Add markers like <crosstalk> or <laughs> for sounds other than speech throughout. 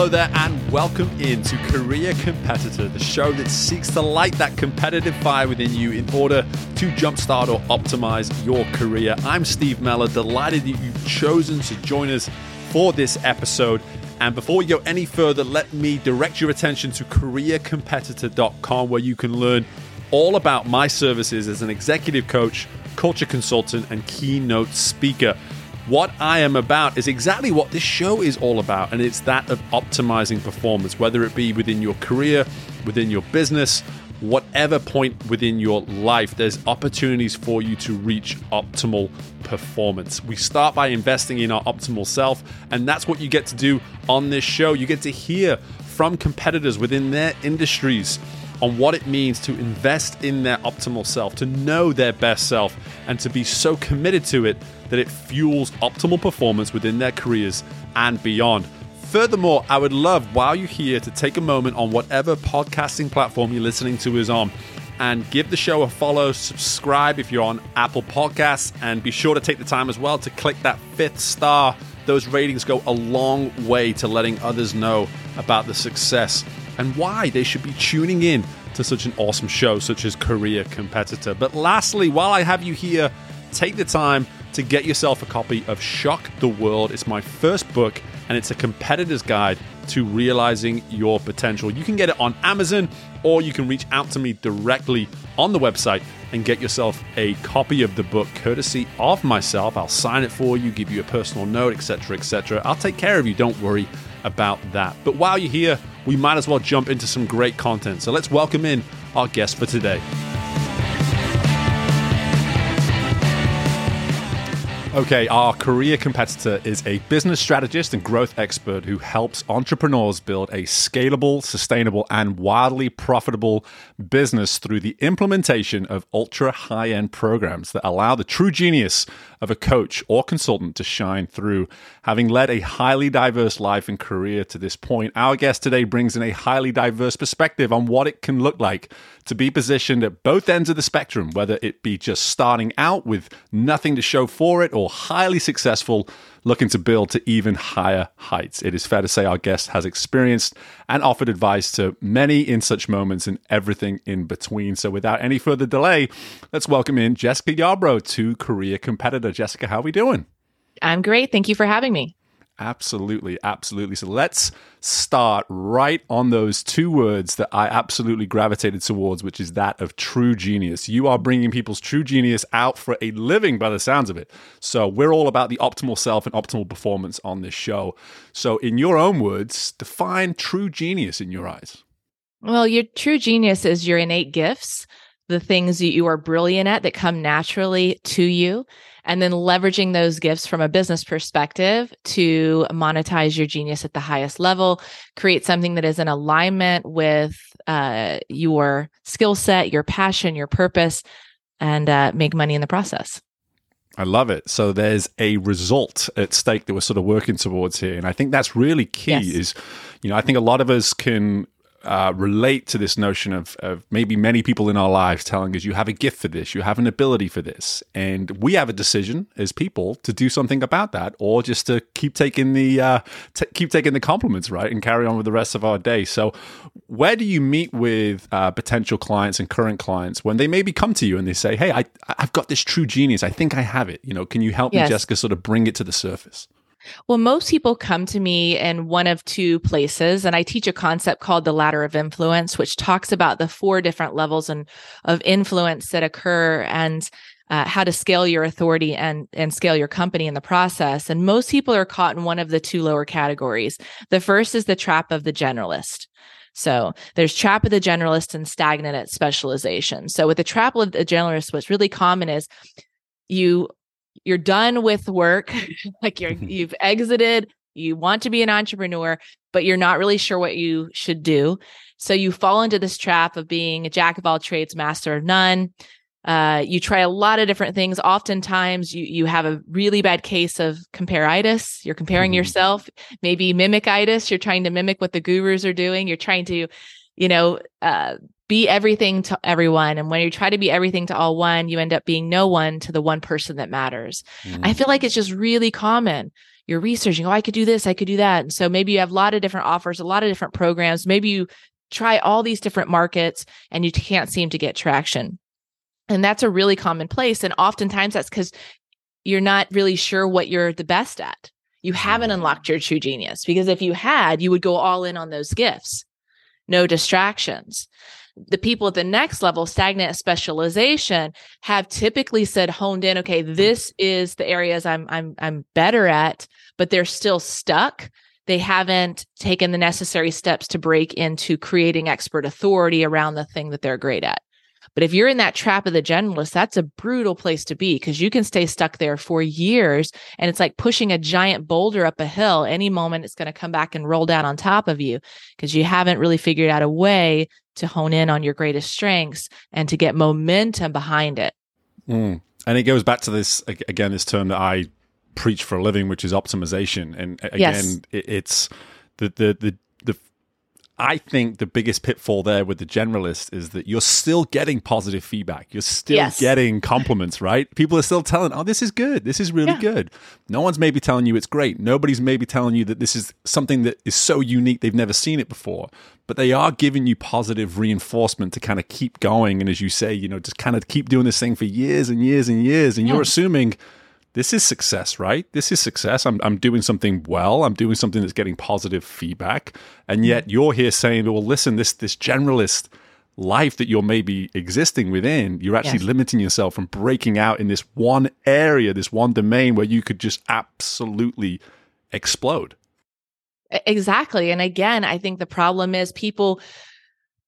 Hello there, and welcome in to Career Competitor, the show that seeks to light that competitive fire within you in order to jumpstart or optimize your career. I'm Steve Meller, delighted that you've chosen to join us for this episode. And before we go any further, let me direct your attention to careercompetitor.com, where you can learn all about my services as an executive coach, culture consultant, and keynote speaker. What I am about is exactly what this show is all about, and it's that of optimizing performance, whether it be within your career, within your business, whatever point within your life, there's opportunities for you to reach optimal performance. We start by investing in our optimal self, and that's what you get to do on this show. You get to hear from competitors within their industries on what it means to invest in their optimal self, to know their best self, and to be so committed to it that it fuels optimal performance within their careers and beyond. Furthermore, I would love while you're here to take a moment on whatever podcasting platform you're listening to is on and give the show a follow, subscribe if you're on Apple Podcasts, and be sure to take the time as well to click that fifth star. Those ratings go a long way to letting others know about the success and why they should be tuning in to such an awesome show such as Career Competitor. But lastly, while I have you here, take the time to get yourself a copy of Shock the World. It's my first book and it's a competitor's guide to realizing your potential. You can get it on Amazon or you can reach out to me directly on the website and get yourself a copy of the book courtesy of myself. I'll sign it for you, give you a personal note, etc., etc. I'll take care of you. Don't worry about that. But while you're here, we might as well jump into some great content. So let's welcome in our guest for today. Okay, our career competitor is a business strategist and growth expert who helps entrepreneurs build a scalable, sustainable, and wildly profitable business through the implementation of ultra high end programs that allow the true genius of a coach or consultant to shine through. Having led a highly diverse life and career to this point, our guest today brings in a highly diverse perspective on what it can look like to be positioned at both ends of the spectrum, whether it be just starting out with nothing to show for it or highly successful looking to build to even higher heights. It is fair to say our guest has experienced and offered advice to many in such moments and everything in between. So without any further delay, let's welcome in Jessica Yarbrough to Career Competitor. Jessica, how are we doing? I'm great. Thank you for having me. Absolutely, absolutely. So let's start right on those two words that I absolutely gravitated towards, which is that of true genius. You are bringing people's true genius out for a living by the sounds of it. So we're all about the optimal self and optimal performance on this show. So, in your own words, define true genius in your eyes. Well, your true genius is your innate gifts, the things that you are brilliant at that come naturally to you and then leveraging those gifts from a business perspective to monetize your genius at the highest level, create something that is in alignment with uh, your skill set, your passion, your purpose, and uh, make money in the process. I love it. So there's a result at stake that we're sort of working towards here, and I think that's really key. Yes. Is you know I think a lot of us can uh, relate to this notion of, of maybe many people in our lives telling us you have a gift for this, you have an ability for this, and we have a decision as people to do something about that, or just to keep taking the uh, t- keep taking the compliments, right, and carry on with the rest of our day. So, where do you meet with uh, potential clients and current clients when they maybe come to you and they say, "Hey, I, I've got this true genius. I think I have it. You know, can you help yes. me, Jessica, sort of bring it to the surface?" Well, most people come to me in one of two places, and I teach a concept called the ladder of influence, which talks about the four different levels and of influence that occur and uh, how to scale your authority and and scale your company in the process. And most people are caught in one of the two lower categories. The first is the trap of the generalist. So there's trap of the generalist and stagnant at specialization. So with the trap of the generalist, what's really common is you you're done with work <laughs> like you're you've exited you want to be an entrepreneur but you're not really sure what you should do. So you fall into this trap of being a jack of all trades master of none. Uh, you try a lot of different things. Oftentimes you you have a really bad case of comparitis you're comparing mm-hmm. yourself maybe mimicitis. You're trying to mimic what the gurus are doing. You're trying to you know uh, be everything to everyone. And when you try to be everything to all one, you end up being no one to the one person that matters. Mm. I feel like it's just really common. you're researching, oh, I could do this, I could do that. And so maybe you have a lot of different offers, a lot of different programs. Maybe you try all these different markets and you can't seem to get traction. And that's a really common place. And oftentimes that's because you're not really sure what you're the best at. You haven't unlocked your true genius because if you had, you would go all in on those gifts, no distractions. The people at the next level, stagnant specialization, have typically said honed in, okay, this is the areas I'm I'm I'm better at, but they're still stuck. They haven't taken the necessary steps to break into creating expert authority around the thing that they're great at. But if you're in that trap of the generalist, that's a brutal place to be because you can stay stuck there for years. And it's like pushing a giant boulder up a hill. Any moment it's going to come back and roll down on top of you because you haven't really figured out a way to hone in on your greatest strengths and to get momentum behind it. Mm. And it goes back to this again, this term that I preach for a living, which is optimization. And again, yes. it's the, the, the I think the biggest pitfall there with the generalist is that you're still getting positive feedback. You're still yes. getting compliments, right? People are still telling, oh, this is good. This is really yeah. good. No one's maybe telling you it's great. Nobody's maybe telling you that this is something that is so unique they've never seen it before. But they are giving you positive reinforcement to kind of keep going. And as you say, you know, just kind of keep doing this thing for years and years and years. And yeah. you're assuming this is success, right? This is success. I'm, I'm doing something well. I'm doing something that's getting positive feedback. And yet mm-hmm. you're here saying, well, listen, this, this generalist life that you're maybe existing within, you're actually yes. limiting yourself from breaking out in this one area, this one domain where you could just absolutely explode. Exactly. And again, I think the problem is people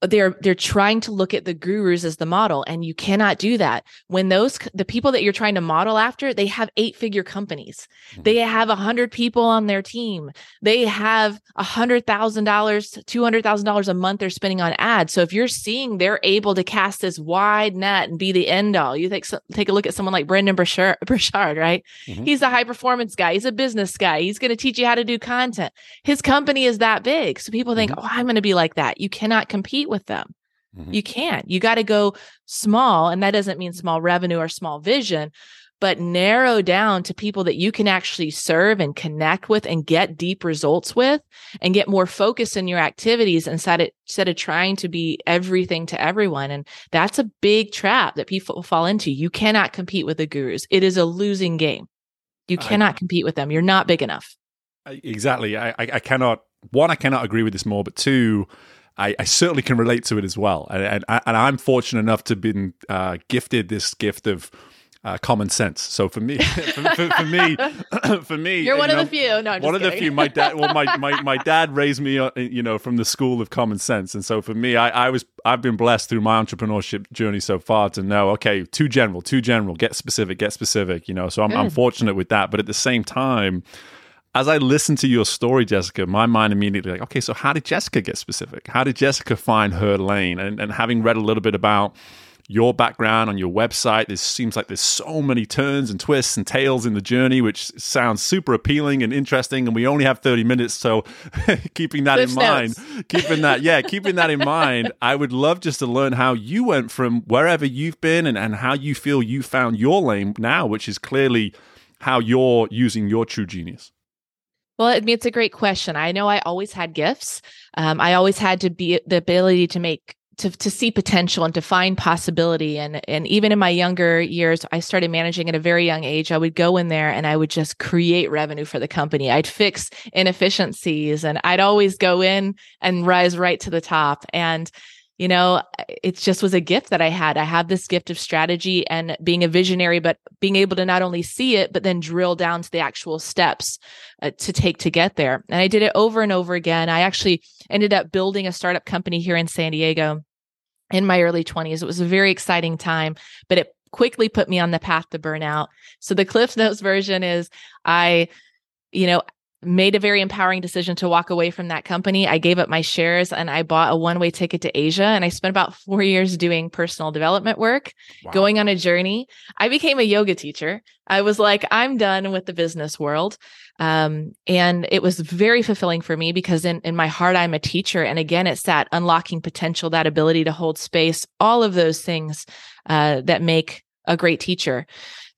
they're they're trying to look at the gurus as the model and you cannot do that. When those the people that you're trying to model after they have eight figure companies. Mm-hmm. they have a hundred people on their team. They have a hundred thousand dollars two hundred thousand dollars a month they're spending on ads. So if you're seeing they're able to cast this wide net and be the end all you take take a look at someone like Brendon Burchard, <laughs> Burchard right? Mm-hmm. he's a high performance guy. He's a business guy. He's going to teach you how to do content. His company is that big. So people think mm-hmm. oh I'm going to be like that. You cannot compete with them. Mm-hmm. You can't. You got to go small. And that doesn't mean small revenue or small vision, but narrow down to people that you can actually serve and connect with and get deep results with and get more focus in your activities instead of, instead of trying to be everything to everyone. And that's a big trap that people fall into. You cannot compete with the gurus. It is a losing game. You cannot I, compete with them. You're not big enough. Exactly. I, I cannot, one, I cannot agree with this more, but two, I, I, certainly can relate to it as well. And, and, and I'm fortunate enough to have been uh, gifted this gift of uh, common sense. So for me, <laughs> for, for, for, me, <clears throat> for me, you're one you know, of the few. No, one of the few. My dad, well, my, my, my dad raised me, uh, you know, from the school of common sense, and so for me, I, I was I've been blessed through my entrepreneurship journey so far to know, okay, too general, too general, get specific, get specific. You know, so I'm, I'm fortunate with that, but at the same time as I listened to your story, Jessica, my mind immediately like, okay, so how did Jessica get specific? How did Jessica find her lane? And, and having read a little bit about your background on your website, there seems like there's so many turns and twists and tails in the journey, which sounds super appealing and interesting. And we only have 30 minutes, so <laughs> keeping that in mind, keeping that, yeah, keeping that in <laughs> mind, I would love just to learn how you went from wherever you've been and, and how you feel you found your lane now, which is clearly how you're using your true genius. Well, I mean, it's a great question. I know I always had gifts. Um, I always had to be the ability to make to to see potential and to find possibility. And and even in my younger years, I started managing at a very young age. I would go in there and I would just create revenue for the company. I'd fix inefficiencies, and I'd always go in and rise right to the top. And you know it just was a gift that i had. I have this gift of strategy and being a visionary but being able to not only see it but then drill down to the actual steps uh, to take to get there. And i did it over and over again. I actually ended up building a startup company here in san diego in my early 20s it was a very exciting time but it quickly put me on the path to burnout. So the cliff notes version is i you know made a very empowering decision to walk away from that company. I gave up my shares and I bought a one way ticket to Asia. And I spent about four years doing personal development work, wow. going on a journey. I became a yoga teacher. I was like, I'm done with the business world. Um, and it was very fulfilling for me because in, in my heart, I'm a teacher. And again, it's that unlocking potential, that ability to hold space, all of those things uh, that make a great teacher.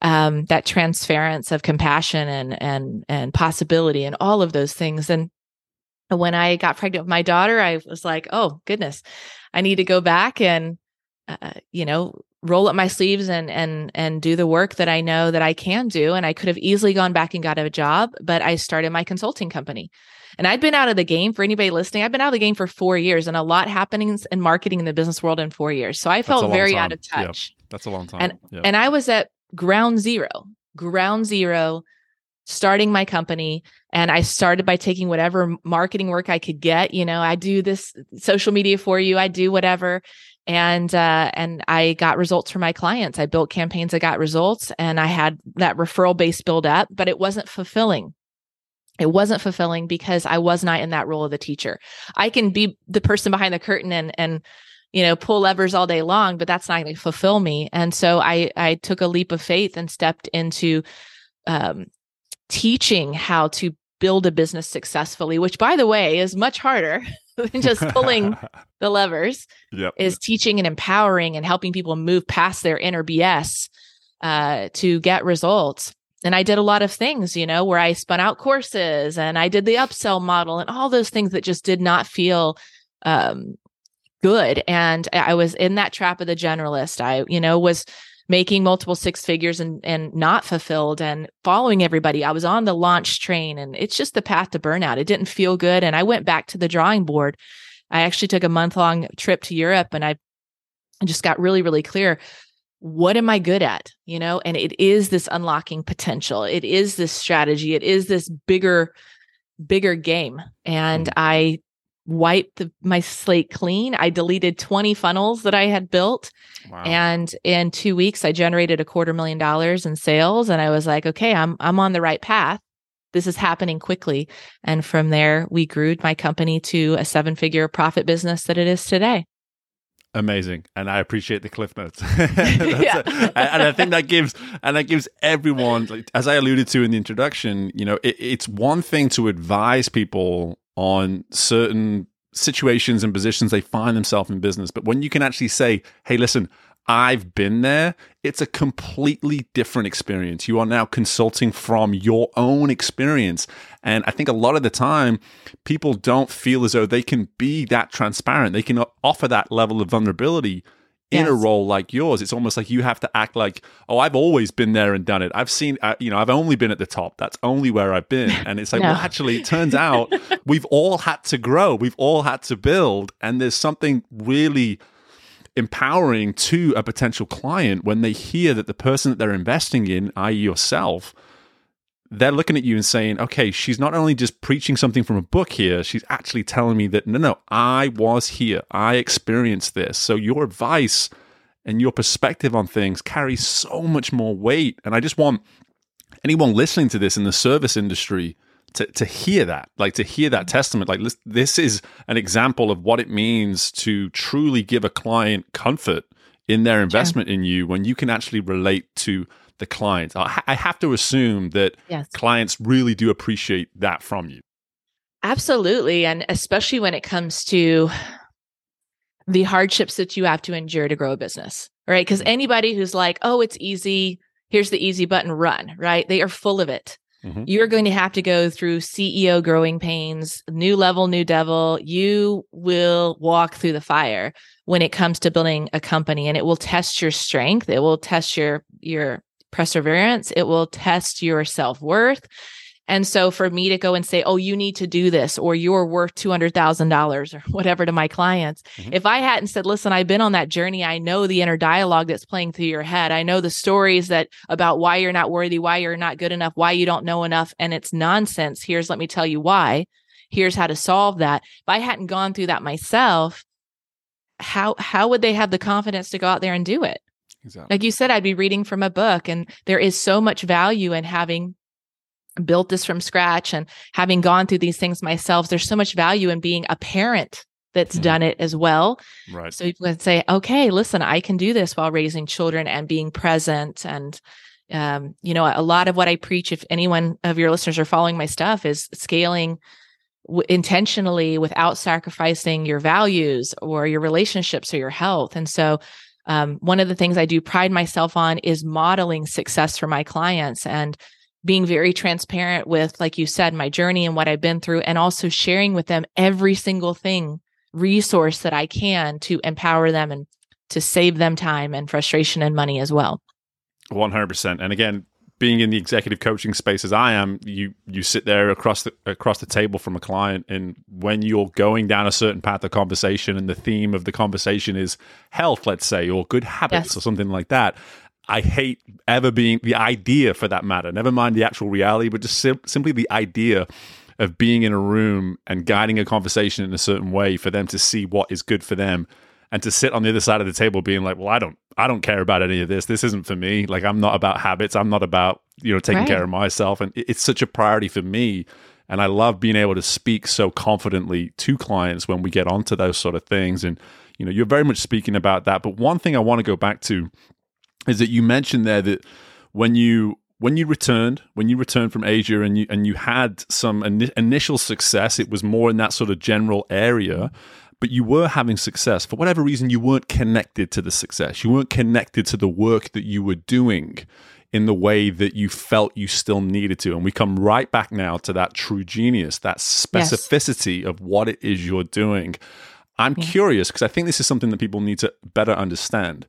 Um, that transference of compassion and and and possibility and all of those things. And when I got pregnant with my daughter, I was like, oh goodness, I need to go back and uh, you know roll up my sleeves and and and do the work that I know that I can do. And I could have easily gone back and got a job, but I started my consulting company. And I'd been out of the game for anybody listening. I've been out of the game for four years and a lot happening in marketing in the business world in four years. So I felt very time. out of touch. Yep. That's a long time. And, yep. and I was at ground zero, ground zero, starting my company. And I started by taking whatever marketing work I could get. You know, I do this social media for you, I do whatever. And uh, and I got results for my clients. I built campaigns, I got results, and I had that referral base build up, but it wasn't fulfilling it wasn't fulfilling because I was not in that role of the teacher. I can be the person behind the curtain and and you know pull levers all day long, but that's not going to fulfill me. And so I I took a leap of faith and stepped into um, teaching how to build a business successfully, which by the way is much harder <laughs> than just pulling <laughs> the levers. Yep. Is teaching and empowering and helping people move past their inner BS uh, to get results and I did a lot of things, you know, where I spun out courses and I did the upsell model and all those things that just did not feel um, good. And I was in that trap of the generalist. I, you know, was making multiple six figures and and not fulfilled and following everybody. I was on the launch train and it's just the path to burnout. It didn't feel good. And I went back to the drawing board. I actually took a month long trip to Europe and I just got really, really clear what am I good at? You know, and it is this unlocking potential. It is this strategy. It is this bigger, bigger game. And mm. I wiped the, my slate clean. I deleted 20 funnels that I had built. Wow. And in two weeks, I generated a quarter million dollars in sales. And I was like, okay, I'm, I'm on the right path. This is happening quickly. And from there, we grew my company to a seven figure profit business that it is today amazing and i appreciate the cliff notes <laughs> <laughs> yeah. and i think that gives and that gives everyone like, as i alluded to in the introduction you know it, it's one thing to advise people on certain situations and positions they find themselves in business but when you can actually say hey listen I've been there, it's a completely different experience. You are now consulting from your own experience. And I think a lot of the time, people don't feel as though they can be that transparent. They can offer that level of vulnerability in yes. a role like yours. It's almost like you have to act like, oh, I've always been there and done it. I've seen, uh, you know, I've only been at the top. That's only where I've been. <laughs> And it's like, no. well, actually, it turns out we've all had to grow, we've all had to build. And there's something really empowering to a potential client when they hear that the person that they're investing in, i.e., yourself, they're looking at you and saying, okay, she's not only just preaching something from a book here, she's actually telling me that, no, no, I was here. I experienced this. So your advice and your perspective on things carries so much more weight. And I just want anyone listening to this in the service industry to, to hear that, like to hear that testament, like this, this is an example of what it means to truly give a client comfort in their investment in you when you can actually relate to the clients. I, I have to assume that yes. clients really do appreciate that from you. Absolutely. And especially when it comes to the hardships that you have to endure to grow a business, right? Because anybody who's like, oh, it's easy, here's the easy button, run, right? They are full of it. Mm-hmm. You're going to have to go through CEO growing pains, new level, new devil. You will walk through the fire when it comes to building a company and it will test your strength. It will test your, your perseverance. It will test your self worth. And so for me to go and say, oh, you need to do this, or you're worth $200,000 or whatever to my clients, mm-hmm. if I hadn't said, listen, I've been on that journey, I know the inner dialogue that's playing through your head. I know the stories that about why you're not worthy, why you're not good enough, why you don't know enough. And it's nonsense. Here's, let me tell you why. Here's how to solve that. If I hadn't gone through that myself, how, how would they have the confidence to go out there and do it? Exactly. Like you said, I'd be reading from a book, and there is so much value in having built this from scratch and having gone through these things myself, there's so much value in being a parent that's mm-hmm. done it as well. Right. So you can say, okay, listen, I can do this while raising children and being present. And, um, you know, a lot of what I preach, if anyone of your listeners are following my stuff, is scaling w- intentionally without sacrificing your values or your relationships or your health. And so Um, one of the things I do pride myself on is modeling success for my clients and being very transparent with, like you said, my journey and what I've been through, and also sharing with them every single thing, resource that I can to empower them and to save them time and frustration and money as well. 100%. And again, being in the executive coaching space as I am, you you sit there across the across the table from a client, and when you're going down a certain path of conversation, and the theme of the conversation is health, let's say, or good habits, yes. or something like that. I hate ever being the idea, for that matter. Never mind the actual reality, but just sim- simply the idea of being in a room and guiding a conversation in a certain way for them to see what is good for them and to sit on the other side of the table being like well i don't i don't care about any of this. This isn't for me. Like i'm not about habits. I'm not about you know taking right. care of myself. And it's such a priority for me. And i love being able to speak so confidently to clients when we get onto those sort of things. And you know you're very much speaking about that. But one thing i want to go back to is that you mentioned there that when you when you returned when you returned from asia and you and you had some in- initial success it was more in that sort of general area but you were having success. For whatever reason, you weren't connected to the success. You weren't connected to the work that you were doing in the way that you felt you still needed to. And we come right back now to that true genius, that specificity yes. of what it is you're doing. I'm yeah. curious because I think this is something that people need to better understand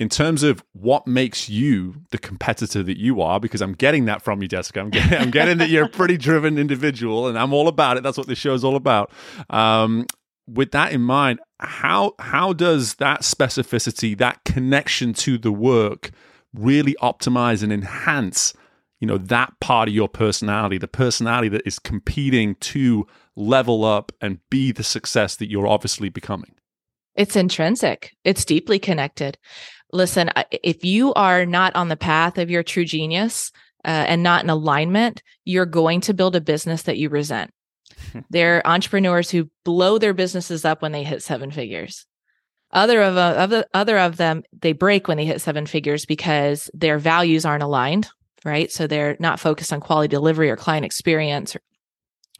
in terms of what makes you the competitor that you are, because I'm getting that from you, Jessica. I'm getting, I'm getting that you're a pretty driven individual, and I'm all about it. That's what this show is all about. Um, with that in mind, how how does that specificity, that connection to the work, really optimize and enhance, you know, that part of your personality, the personality that is competing to level up and be the success that you're obviously becoming? It's intrinsic. It's deeply connected. Listen, if you are not on the path of your true genius uh, and not in alignment, you're going to build a business that you resent. <laughs> They're entrepreneurs who blow their businesses up when they hit seven figures. Other of, uh, of the, other of them, they break when they hit seven figures because their values aren't aligned, right? So they're not focused on quality delivery or client experience or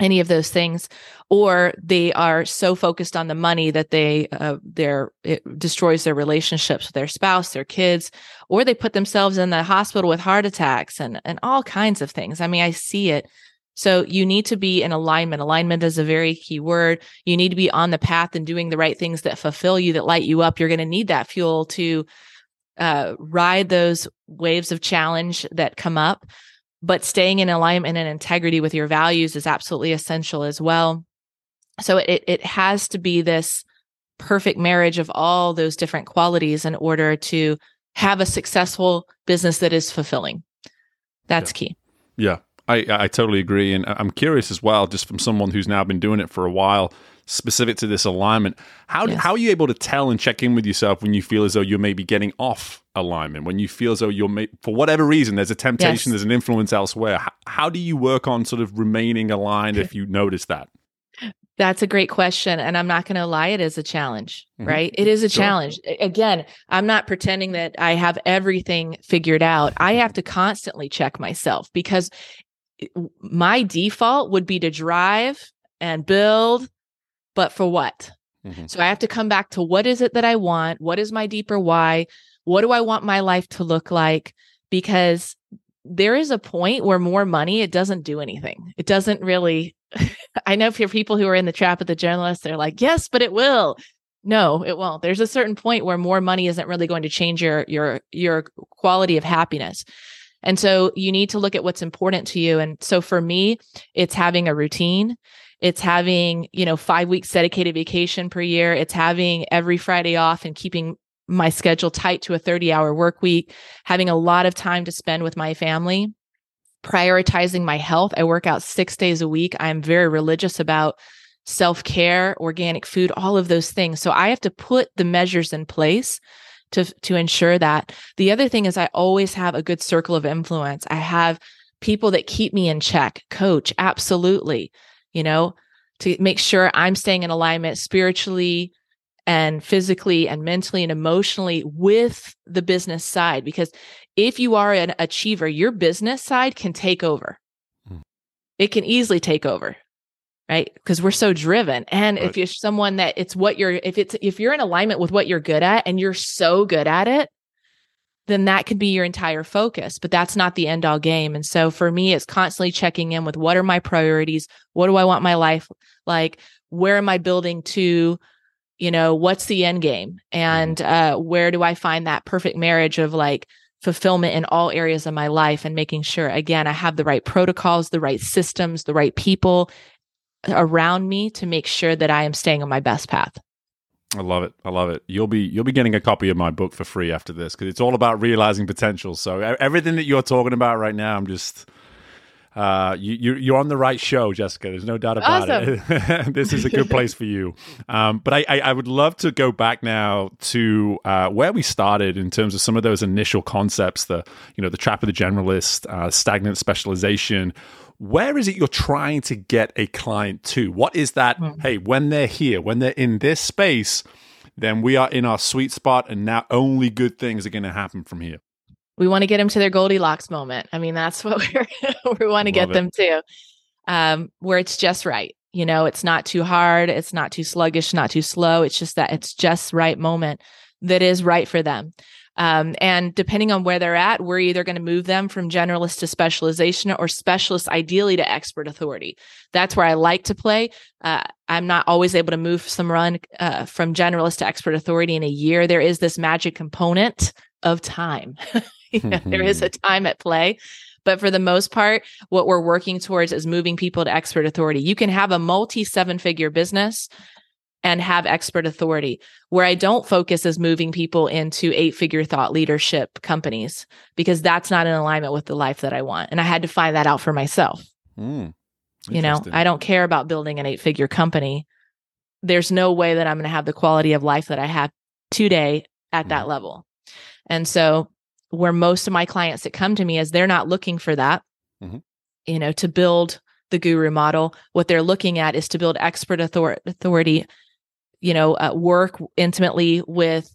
any of those things, or they are so focused on the money that they uh, their it destroys their relationships with their spouse, their kids, or they put themselves in the hospital with heart attacks and and all kinds of things. I mean, I see it so you need to be in alignment. Alignment is a very key word. You need to be on the path and doing the right things that fulfill you, that light you up. You're going to need that fuel to uh, ride those waves of challenge that come up. But staying in alignment and integrity with your values is absolutely essential as well. So it it has to be this perfect marriage of all those different qualities in order to have a successful business that is fulfilling. That's yeah. key. Yeah. I, I totally agree. And I'm curious as well, just from someone who's now been doing it for a while, specific to this alignment, how, yes. how are you able to tell and check in with yourself when you feel as though you're maybe getting off alignment, when you feel as though you're, may- for whatever reason, there's a temptation, yes. there's an influence elsewhere? How, how do you work on sort of remaining aligned if you notice that? That's a great question. And I'm not going to lie, it is a challenge, mm-hmm. right? It is a sure. challenge. Again, I'm not pretending that I have everything figured out. I have to constantly check myself because my default would be to drive and build, but for what? Mm-hmm. So I have to come back to what is it that I want? What is my deeper why? What do I want my life to look like? Because there is a point where more money, it doesn't do anything. It doesn't really. <laughs> I know for people who are in the trap of the generalist they're like, yes, but it will. No, it won't. There's a certain point where more money isn't really going to change your your your quality of happiness. And so you need to look at what's important to you. And so for me, it's having a routine. It's having, you know, five weeks dedicated vacation per year. It's having every Friday off and keeping my schedule tight to a 30 hour work week, having a lot of time to spend with my family, prioritizing my health. I work out six days a week. I'm very religious about self care, organic food, all of those things. So I have to put the measures in place to to ensure that. The other thing is I always have a good circle of influence. I have people that keep me in check. Coach, absolutely. You know, to make sure I'm staying in alignment spiritually and physically and mentally and emotionally with the business side because if you are an achiever, your business side can take over. Hmm. It can easily take over right? Because we're so driven. And Right. if you're someone that it's what you're if it's if you're in alignment with what you're good at and you're so good at it then that could be your entire focus but that's not the end all game. And so for me it's constantly checking in with what are my priorities? What do i want my life like? Where am i building to? You know what's the end game? And uh where do i find that perfect marriage of like fulfillment in all areas of my life and making sure again i have the right protocols the right systems the right people around me to make sure that i am staying on my best path I love it. I love it. You'll be you'll be getting a copy of my book for free after this because it's all about realizing potential. So everything that you're talking about right now, I'm just uh, you, you you're on the right show, Jessica. There's no doubt about it. <laughs> this is a good place for you. Um, but I, I I would love to go back now to uh, where we started in terms of some of those initial concepts. The you know the trap of the generalist, uh, stagnant specialization where is it you're trying to get a client to? What is that? Hmm. Hey, when they're here, when they're in this space, then we are in our sweet spot, and now only good things are going to happen from here. we want to get them to their goldilocks moment i mean that's <laughs> what we're we want to get it. them to um where it's just right you know it's not too hard it's not too sluggish not too slow it's just that it's just right moment that is right for them um, and depending on where they're at we're either going to move them from generalist to specialization or specialist ideally to expert authority. That's where i like to play. Uh, i'm not always able to move someone uh, from generalist to expert authority in a year. There is this magic component of time. <laughs> Yeah, there is a time at play. But for the most part, what we're working towards is moving people to expert authority. You can have a multi seven figure business and have expert authority. Where I don't focus is moving people into eight figure thought leadership companies because that's not in alignment with the life that I want. And I had to find that out for myself. Mm, You know. I don't care about building an eight figure company. There's no way that I'm going to have the quality of life that I have today at that level. And so, where most of my clients that come to me is they're not looking for that, Mhm. you know, to build the guru model. What they're looking at is to build expert author- authority, you know, uh, work intimately with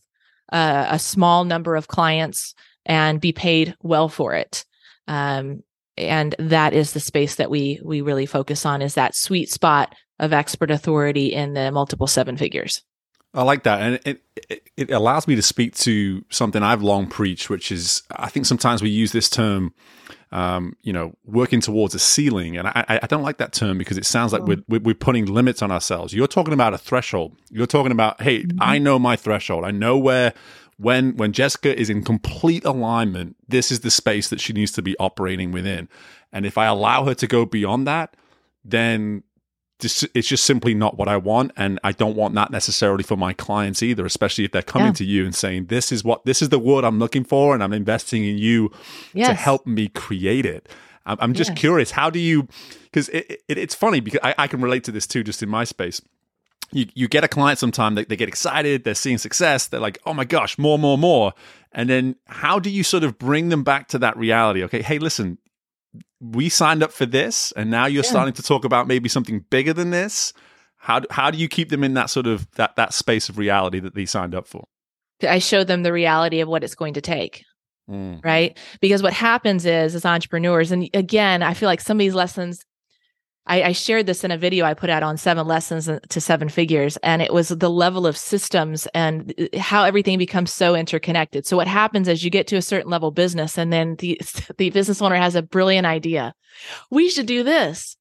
uh, a small number of clients and be paid well for it. Um, and that is the space that we we really focus on is that sweet spot of expert authority in the multiple seven figures. I like that, and it, it it allows me to speak to something I've long preached, which is I think sometimes we use this term, um, you know, working towards a ceiling, and I, I don't like that term because it sounds like we're we're we're putting limits on ourselves. You're talking about a threshold. You're talking about, hey, I know my threshold. I know where when when Jessica is in complete alignment, this is the space that she needs to be operating within, and if I allow her to go beyond that, then it's just simply not what I want, and I don't want that necessarily for my clients either. Especially if they're coming Yeah. to you and saying, "This is what this is the word I'm looking for, and I'm investing in you to help me create it." I'm, I'm just Yes. curious, how do you? Because it, it, it's funny because I, I can relate to this too, just in my space. You, you get a client sometime they, they get excited they're seeing success they're like oh my gosh more more more and then how do you sort of bring them back to that reality okay hey listen we signed up for this and now you're Yeah. starting to talk about maybe something bigger than this how do, how do you keep them in that sort of that that space of reality that they signed up for I show them the reality of what it's going to take. Mm. right? Because what happens is, as entrepreneurs, and again, I feel like some of these lessons, I, I shared this in a video I put out on seven lessons to seven figures, and it was the level of systems and uh, how everything becomes so interconnected. So what happens is you get to a certain level of business, and then the <laughs> the business owner has a brilliant idea. We should do this.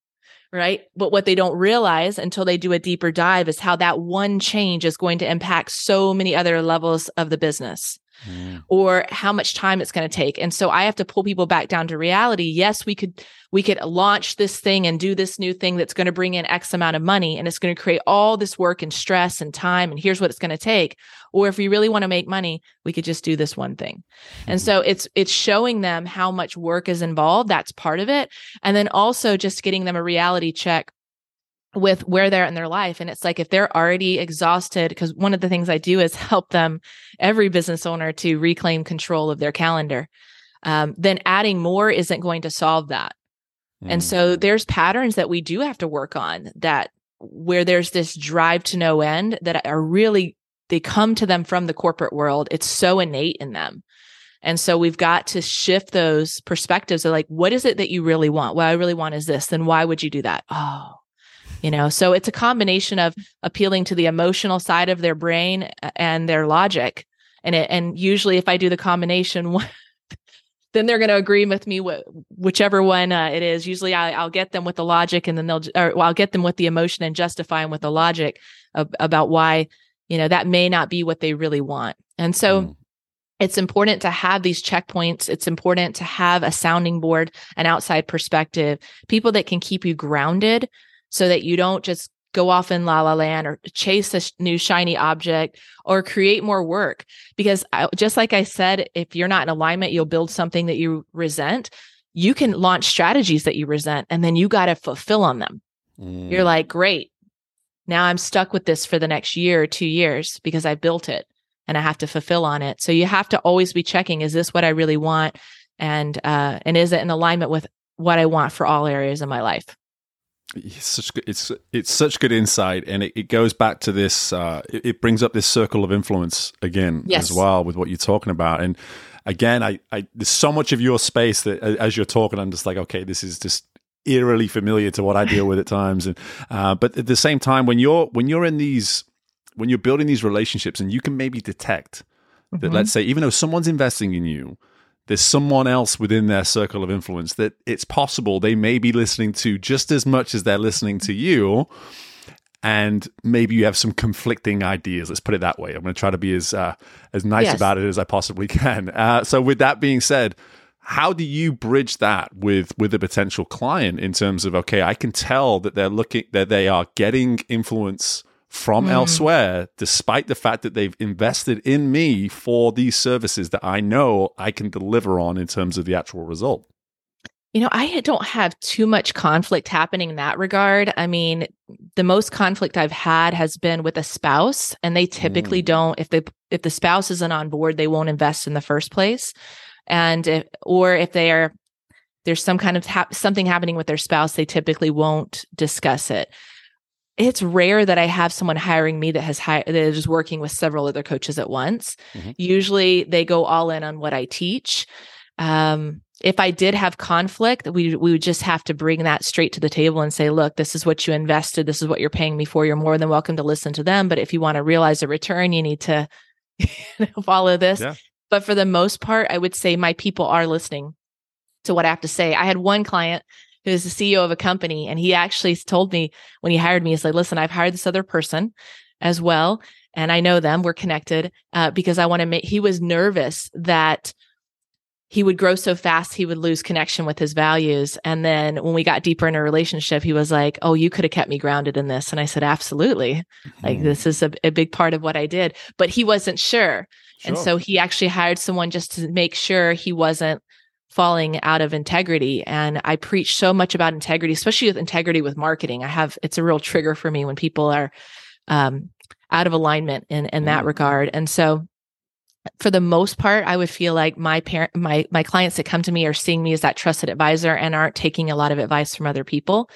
Right. But what they don't realize until they do a deeper dive is how that one change is going to impact so many other levels of the business Mm. or how much time it's going to take. And so I have to pull people back down to reality. Yes, we could we could launch this thing and do this new thing that's going to bring in X amount of money and it's going to create all this work and stress and time and here's what it's going to take. Or if we really want to make money, we could just do this one thing. And so it's it's showing them how much work is involved. That's part of it. And then also just getting them a reality check with where they're in their life. And it's like if they're already exhausted, because one of the things I do is help them, every business owner, to reclaim control of their calendar. Um, then adding more isn't going to solve that. And Mm. so there's patterns that we do have to work on that where there's this drive to no end that are really they come to them from the corporate world. It's so innate in them. And so we've got to shift those perspectives of like, what is it that you really want? What I really want is this. Then why would you do that? Oh, you know so it's a combination of appealing to the emotional side of their brain and their logic and it and usually if i do the combination <laughs> then they're going to agree with me wh- whichever one uh, it is. Usually I, will get them with the logic and then they'll or well, i'll get them with the emotion and justify them with the logic of, about why you know that may not be what they really want. And so mm. it's important to have these checkpoints. It's important to have a sounding board an outside perspective people that can keep you grounded so that you don't just go off in la la land or chase a sh- new shiny object or create more work. Because I, just like i said if you're not in alignment you'll build something that you resent. You can launch strategies that you resent and then you got to fulfill on them. Mm. you're like great. Now i'm stuck with this for the next year or two years because i built it and i have to fulfill on it. So you have to always be checking is this what i really want? And uh and is it in alignment with what i want for all areas of my life it's such good, it's it's such good insight, and it, it goes back to this. Uh, it, it, brings up this circle of influence again yes. as well with what you're talking about. And again, I, I there's so much of your space that as you're talking, I'm just like, okay, this is just eerily familiar to what I deal with at times. And uh, but at the same time, when you're when you're in these when you're building these relationships, and you can maybe detect that, mm-hmm. let's say, even though someone's investing in you, there's someone else within their circle of influence that it's possible they may be listening to just as much as they're listening to you and maybe you have some conflicting ideas. Let's put it that way. I'm going to try to be as uh, as nice yes. about it as i possibly can. Uh, so with that being said how do you bridge that with with a potential client in terms of okay i can tell that they're looking that they are getting influence from mm. elsewhere, despite the fact that they've invested in me for these services that I know I can deliver on in terms of the actual result. You know, I don't have too much conflict happening in that regard. I mean, the most conflict I've had has been with a spouse, and they typically mm. don't. If the if the spouse isn't on board, they won't invest in the first place, and if, or if they are there's some kind of ha- something happening with their spouse, they typically won't discuss it it's rare that I have someone hiring me that has hi- that is working with several other coaches at once. Mm-hmm. Usually they go all in on what I teach. Um, if I did have conflict, we we would just have to bring that straight to the table and say, look, this is what you invested. This is what you're paying me for. You're more than welcome to listen to them. But if you want to realize a return, you need to <laughs> follow this. Yeah. But for the most part, I would say my people are listening to what I have to say. I had one client who's the CEO of a company. And he actually told me when he hired me, he's like, listen, I've hired this other person as well. And I know them, we're connected uh, because I want to make, he was nervous that he would grow so fast he would lose connection with his values and then when we got deeper in a relationship he was like oh you could have kept me grounded in this and i said absolutely mm-hmm. like this is a, a, big part of what i did but he wasn't sure. sure and so he actually hired someone just to make sure he wasn't falling out of integrity. And I preach so much about integrity, especially with integrity with marketing. I have, it's a real trigger for me when people are um, out of alignment in, in that mm. regard. And so for the most part, I would feel like my parent, my, my clients that come to me are seeing me as that trusted advisor and aren't taking a lot of advice from other people.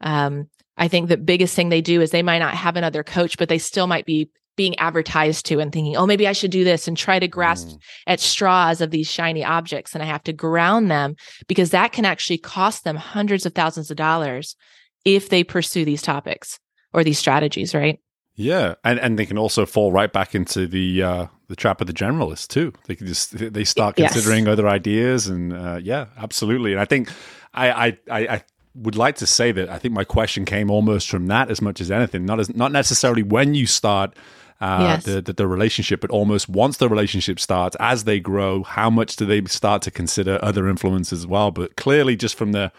Um, I think the biggest thing they do is they might not have another coach, but they still might be being advertised to and thinking, oh, maybe I should do this and try to grasp mm. at straws of these shiny objects. And I have to ground them because that can actually cost them hundreds of thousands of dollars if they pursue these topics or these strategies, right? Yeah, and and they can also fall right back into the uh, the trap of the generalist too. They can just they start considering yes. other ideas, and uh, yeah, absolutely. And I think I, I I would like to say that I think my question came almost from that as much as anything. Not as not necessarily when you start uh, yes. the, the, the relationship, but almost once the relationship starts, as they grow, how much do they start to consider other influences as well? But clearly, just from the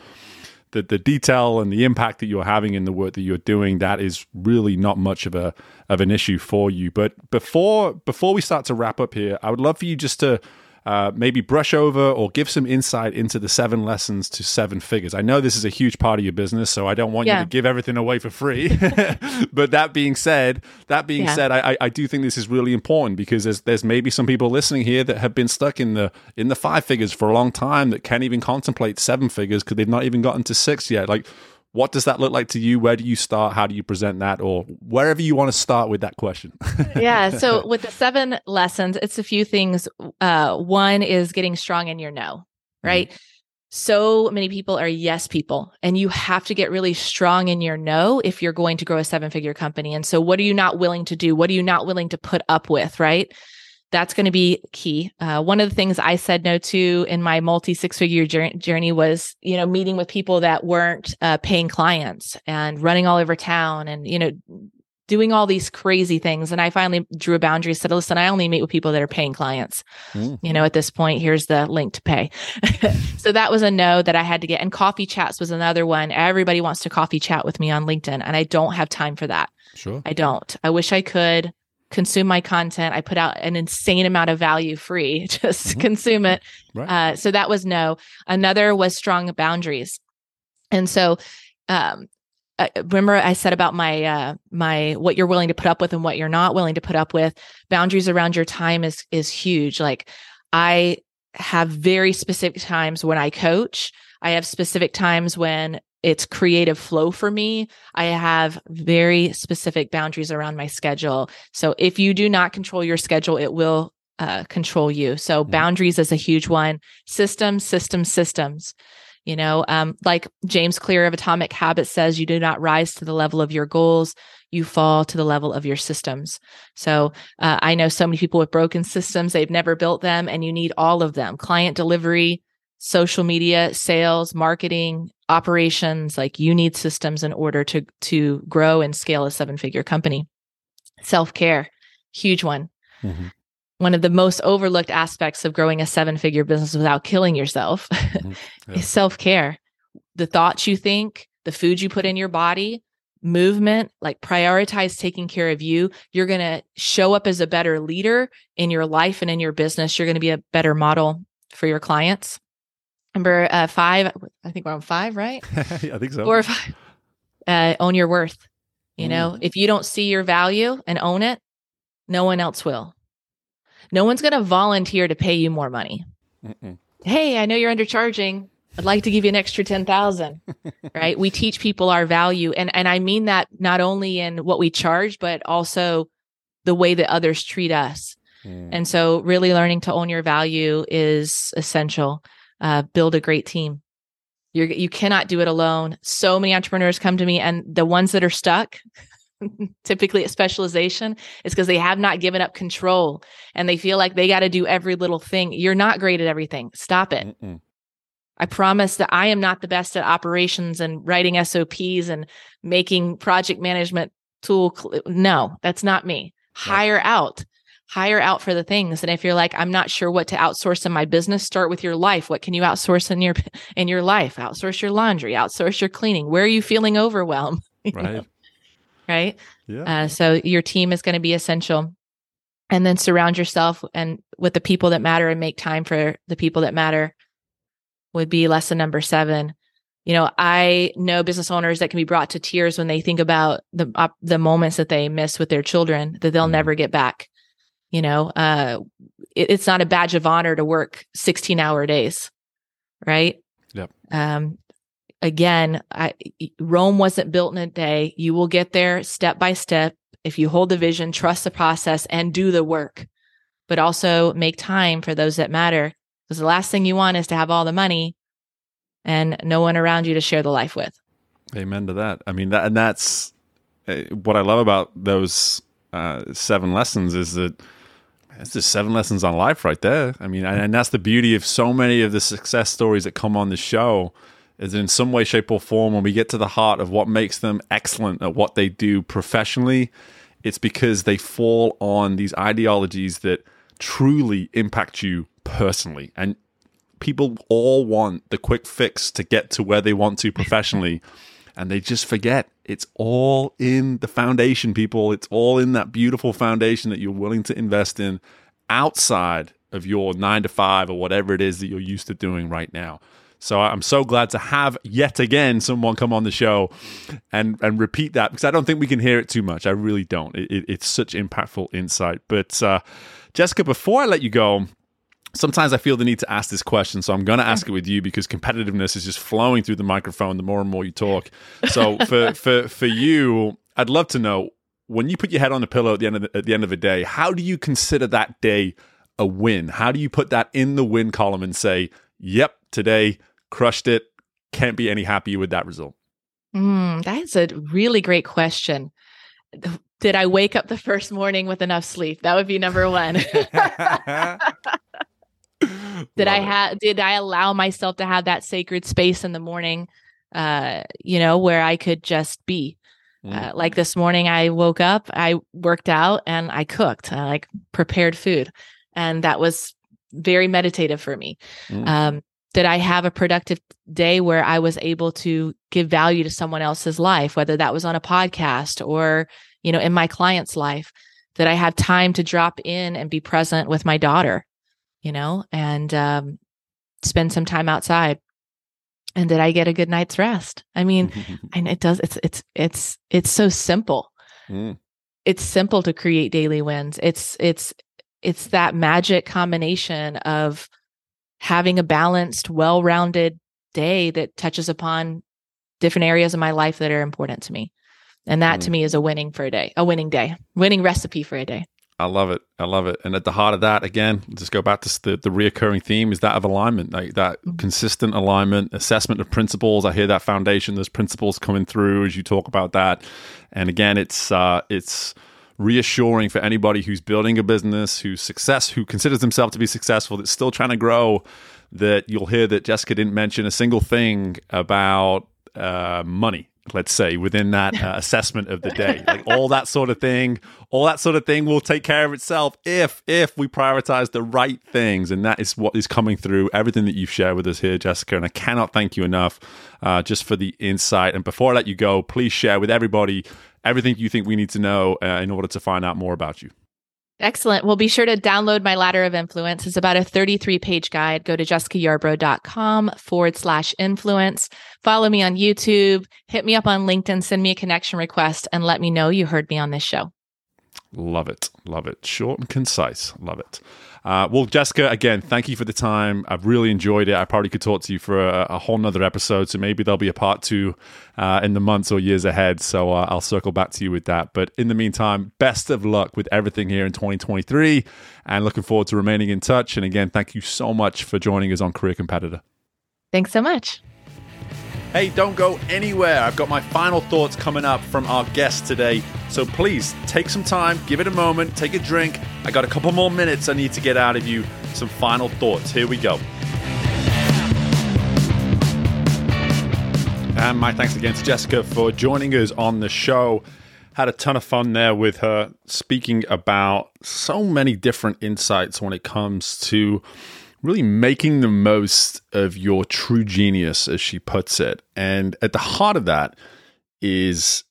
the, the detail and the impact that you're having in the work that you're doing, that is really not much of a of an issue for you. But before before we start to wrap up here, I would love for you just to uh, maybe brush over or give some insight into the seven lessons to seven figures. I know this is a huge part of your business, so I don't want yeah. you to give everything away for free. <laughs> but that being said, that being yeah. said, I, I do think this is really important because there's there's maybe some people listening here that have been stuck in the in the five figures for a long time that can't even contemplate seven figures because they've not even gotten to six yet. Like what does that look like to you? Where do you start? How do you present that? Or wherever you want to start with that question. <laughs> yeah. So, with the seven lessons, it's a few things. Uh, one is getting strong in your no, right? Mm-hmm. so many people are yes people and you have to get really strong in your no if you're going to grow a seven figure company and so what are you not willing to do what are you not willing to put up with right that's going to be key uh, one of the things i said no to in my multi six figure journey was you know meeting with people that weren't uh, paying clients and running all over town and you know doing all these crazy things. And I finally drew a boundary, said, listen, I only meet with people that are paying clients. Mm. You know, at this point, here's the link to pay. <laughs> so that was a no that I had to get. And coffee chats was another one. Everybody wants to coffee chat with me on LinkedIn, and I don't have time for that. Sure. I don't. I wish I could consume my content. I put out an insane amount of value free, <laughs> just mm-hmm. consume it. Right. Uh, so that was no. Another was strong boundaries. And so um, remember I said about my uh, my what you're willing to put up with and what you're not willing to put up with. Boundaries around your time is is huge. Like I have very specific times when I coach. I have specific times when it's creative flow for me. I have very specific boundaries around my schedule. So if you do not control your schedule, it will uh, control you. So mm-hmm. boundaries is a huge one. Systems, systems, systems. You know, um, like James Clear of Atomic Habits says, you do not rise to the level of your goals, you fall to the level of your systems. So uh, I know so many people with broken systems, they've never built them, and you need all of them client delivery, social media, sales, marketing, operations. Like you need systems in order to, to grow and scale a seven figure company. Self care, huge one. Mm-hmm one of the most overlooked aspects of growing a seven figure business without killing yourself mm-hmm. <laughs> yeah. is self care. The thoughts you think, the food you put in your body, movement, like prioritize taking care of you. You're going to show up as a better leader in your life and in your business. You're going to be a better model for your clients. Number uh, five, I think we're on five, right? <laughs> I think so. Four or five. Uh, own your worth. You mm. know, if you don't see your value and own it, no one else will. No one's going to volunteer to pay you more money. Mm-mm. Hey, I know you're undercharging. I'd like to give you an extra 10,000. <laughs> right? We teach people our value and and I mean that not only in what we charge but also the way that others treat us. Mm. And so really learning to own your value is essential. Uh, build a great team. You're, you cannot do it alone. So many entrepreneurs come to me and the ones that are stuck, <laughs> typically at specialization is because they have not given up control and they feel like they got to do every little thing. You're not great at everything. Stop it. Mm-mm. I promise that I am not the best at operations and writing SOPs and making project management tool. Cl- no, that's not me. Hire out. Hire out for the things. And if you're like, I'm not sure what to outsource in my business, start with your life. What can you outsource in your <laughs> in your life? Outsource your laundry, outsource your cleaning. Where are you feeling overwhelmed? <laughs> right. Know? right? Yeah. Uh, so your team is going to be essential. And then surround yourself and with the people that matter and make time for the people that matter would be lesson number seven. You know, I know business owners that can be brought to tears when they think about the uh, the moments that they miss with their children that they'll mm never get back. You know, uh, it, it's not a badge of honor to work 16 hour days, right? Yep. Um, again, I, Rome wasn't built in a day. You will get there step by step if you hold the vision, trust the process, and do the work. But also make time for those that matter. Because the last thing you want is to have all the money and no one around you to share the life with. Amen to that. I mean, that, and that's uh, what I love about those uh, seven lessons is that it's just seven lessons on life right there. I mean, and, and that's the beauty of so many of the success stories that come on the show is in some way, shape, or form, when we get to the heart of what makes them excellent at what they do professionally, it's because they fall on these ideologies that truly impact you personally. And people all want the quick fix to get to where they want to professionally. And they just forget it's all in the foundation, people. It's all in that beautiful foundation that you're willing to invest in outside of your nine to five or whatever it is that you're used to doing right now. So I'm so glad to have yet again someone come on the show and and repeat that because I don't think we can hear it too much. I really don't. It, it, it's such impactful insight. But uh, Jessica, before I let you go, sometimes I feel the need to ask this question, so I'm going to ask it with you because competitiveness is just flowing through the microphone the more and more you talk. So <laughs> for for for you, I'd love to know when you put your head on the pillow at the end of the, at the end of a day, how do you consider that day a win? How do you put that in the win column and say, "Yep, today crushed it. Can't be any happier with that result. Mm, that's a really great question. Did I wake up the first morning with enough sleep? That would be number one. <laughs> <laughs> did Love I have did I allow myself to have that sacred space in the morning uh you know where I could just be mm. uh, like this morning I woke up I worked out and I cooked I like prepared food and that was very meditative for me mm. um did I have a productive day where I was able to give value to someone else's life, whether that was on a podcast or, you know, in my client's life? Did I have time to drop in and be present with my daughter, you know, and um, spend some time outside? And did I get a good night's rest? I mean, <laughs> and it does, it's, it's, it's, it's so simple. Mm. It's simple to create daily wins. It's, it's, it's that magic combination of having a balanced, well rounded day that touches upon different areas of my life that are important to me. And that mm. to me is a winning for a day, a winning day, winning recipe for a day. I love it. I love it. And at the heart of that, again, just go back to the, the reoccurring theme is that of alignment, like that mm-hmm. consistent alignment, assessment of principles. I hear that foundation, those principles coming through as you talk about that. And again, it's, uh, it's, reassuring for anybody who's building a business, who's success, who considers themselves to be successful, that's still trying to grow. That you'll hear that Jessica didn't mention a single thing about uh, money let's say within that uh, <laughs> assessment of the day. Like all that sort of thing all that sort of thing will take care of itself if if we prioritize the right things. And that is what is coming through everything that you've shared with us here jessica. And i cannot thank you enough uh, just for the insight. And before i let you go please share with everybody everything you think we need to know uh, in order to find out more about you. Excellent. Well, be sure to download my ladder of influence. It's about a 33 page guide. Go to jessicayarbrough.com forward slash influence. Follow me on YouTube, hit me up on LinkedIn, send me a connection request, and let me know you heard me on this show. Love it. Love it. Short and concise. Love it. Uh, well, Jessica, again, thank you for the time. I've really enjoyed it. I probably could talk to you for a, a whole nother episode, so maybe there'll be a part two uh, in the months or years ahead. So uh, I'll circle back to you with that. But in the meantime, best of luck with everything here in 2023 and looking forward to remaining in touch. And again, thank you so much for joining us on Career Competitor. Thanks so much. Hey, don't go anywhere. I've got my final thoughts coming up from our guest today. So please take some time, give it a moment, take a drink. I got a couple more minutes I need to get out of you. Some final thoughts. Here we go. And my thanks again to Jessica for joining us on the show. Had a ton of fun there with her speaking about so many different insights when it comes to really making the most of your true genius, as she puts it. And at the heart of that is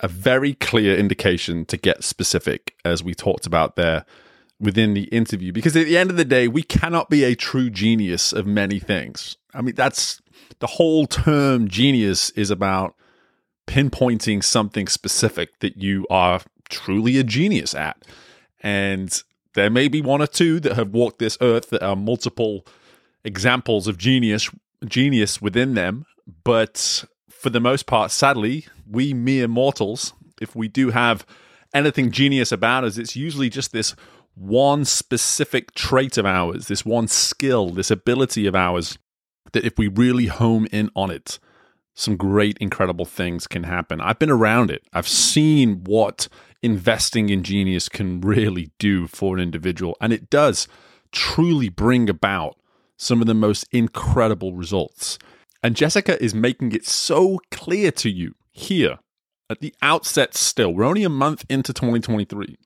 a very clear indication to get specific, as we talked about there within the interview. Because at the end of the day, we cannot be a true genius of many things. I mean, that's the whole term genius is about pinpointing something specific that you are truly a genius at. And there may be one or two that have walked this earth that are multiple examples of genius genius within them, but for the most part, sadly, we mere mortals, if we do have anything genius about us, it's usually just this one specific trait of ours, this one skill, this ability of ours, that if we really home in on it, some great, incredible things can happen. I've been around it. I've seen what investing in genius can really do for an individual. And it does truly bring about some of the most incredible results. And Jessica is making it so clear to you here at the outset, still. We're only a month into 2023.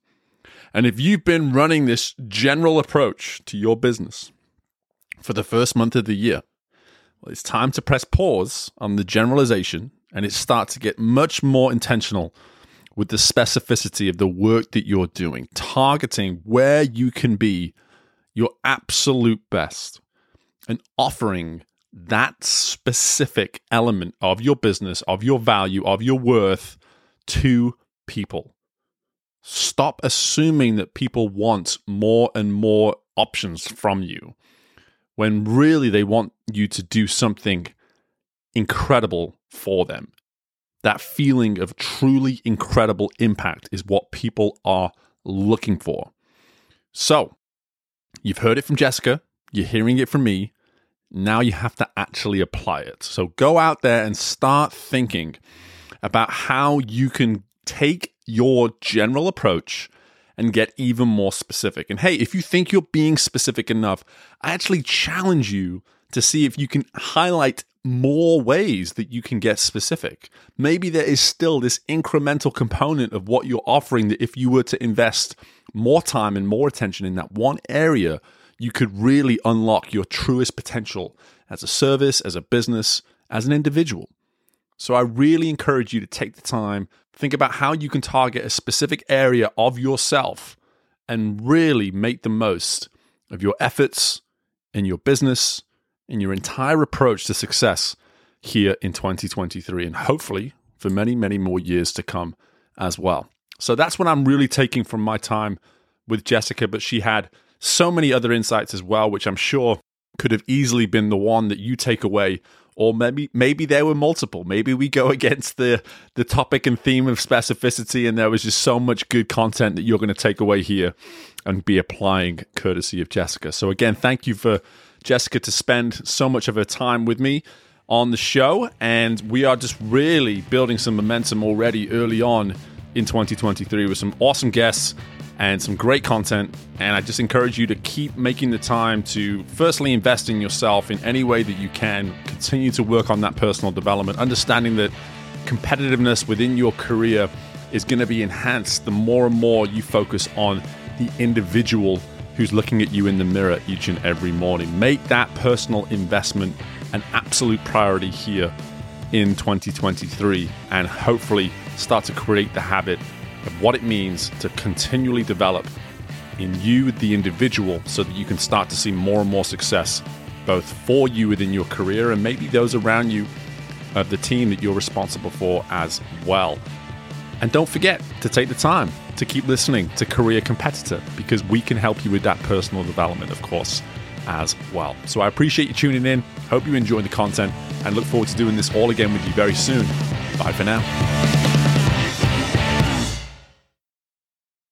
And if you've been running this general approach to your business for the first month of the year, well, it's time to press pause on the generalization and it starts to get much more intentional with the specificity of the work that you're doing, targeting where you can be your absolute best and offering that specific element of your business, of your value, of your worth to people. Stop assuming that people want more and more options from you when really they want you to do something incredible for them that feeling of truly incredible impact is what people are looking for. So, you've heard it from Jessica, you're hearing it from me. Now you have to actually apply it. So go out there and start thinking about how you can take your general approach and get even more specific. And hey, if you think you're being specific enough, I actually challenge you to see if you can highlight more ways that you can get specific. Maybe there is still this incremental component of what you're offering that if you were to invest more time and more attention in that one area, you could really unlock your truest potential as a service, as a business, as an individual. So I really encourage you to take the time, think about how you can target a specific area of yourself and really make the most of your efforts in your business, in your entire approach to success here in 2023 and hopefully for many, many more years to come as well. So that's what I'm really taking from my time with Jessica, but she had so many other insights as well, which I'm sure could have easily been the one that you take away or maybe maybe there were multiple maybe we go <laughs> against the the topic and theme of specificity and there was just so much good content that you're going to take away here and be applying courtesy of Jessica so again thank you for Jessica to spend so much of her time with me on the show and we are just really building some momentum already early on in 2023 with some awesome guests and some great content. And I just encourage you to keep making the time to firstly invest in yourself in any way that you can, continue to work on that personal development, understanding that competitiveness within your career is going to be enhanced the more and more you focus on the individual who's looking at you in the mirror each and every morning. Make that personal investment an absolute priority here in 2023 and hopefully start to create the habit of what it means to continually develop in you, the individual, so that you can start to see more and more success, both for you within your career and maybe those around you of the team that you're responsible for as well. And don't forget to take the time to keep listening to Career Competitor because we can help you with that personal development, of course, as well. So I appreciate you tuning in. Hope you enjoy the content and look forward to doing this all again with you very soon. Bye for now.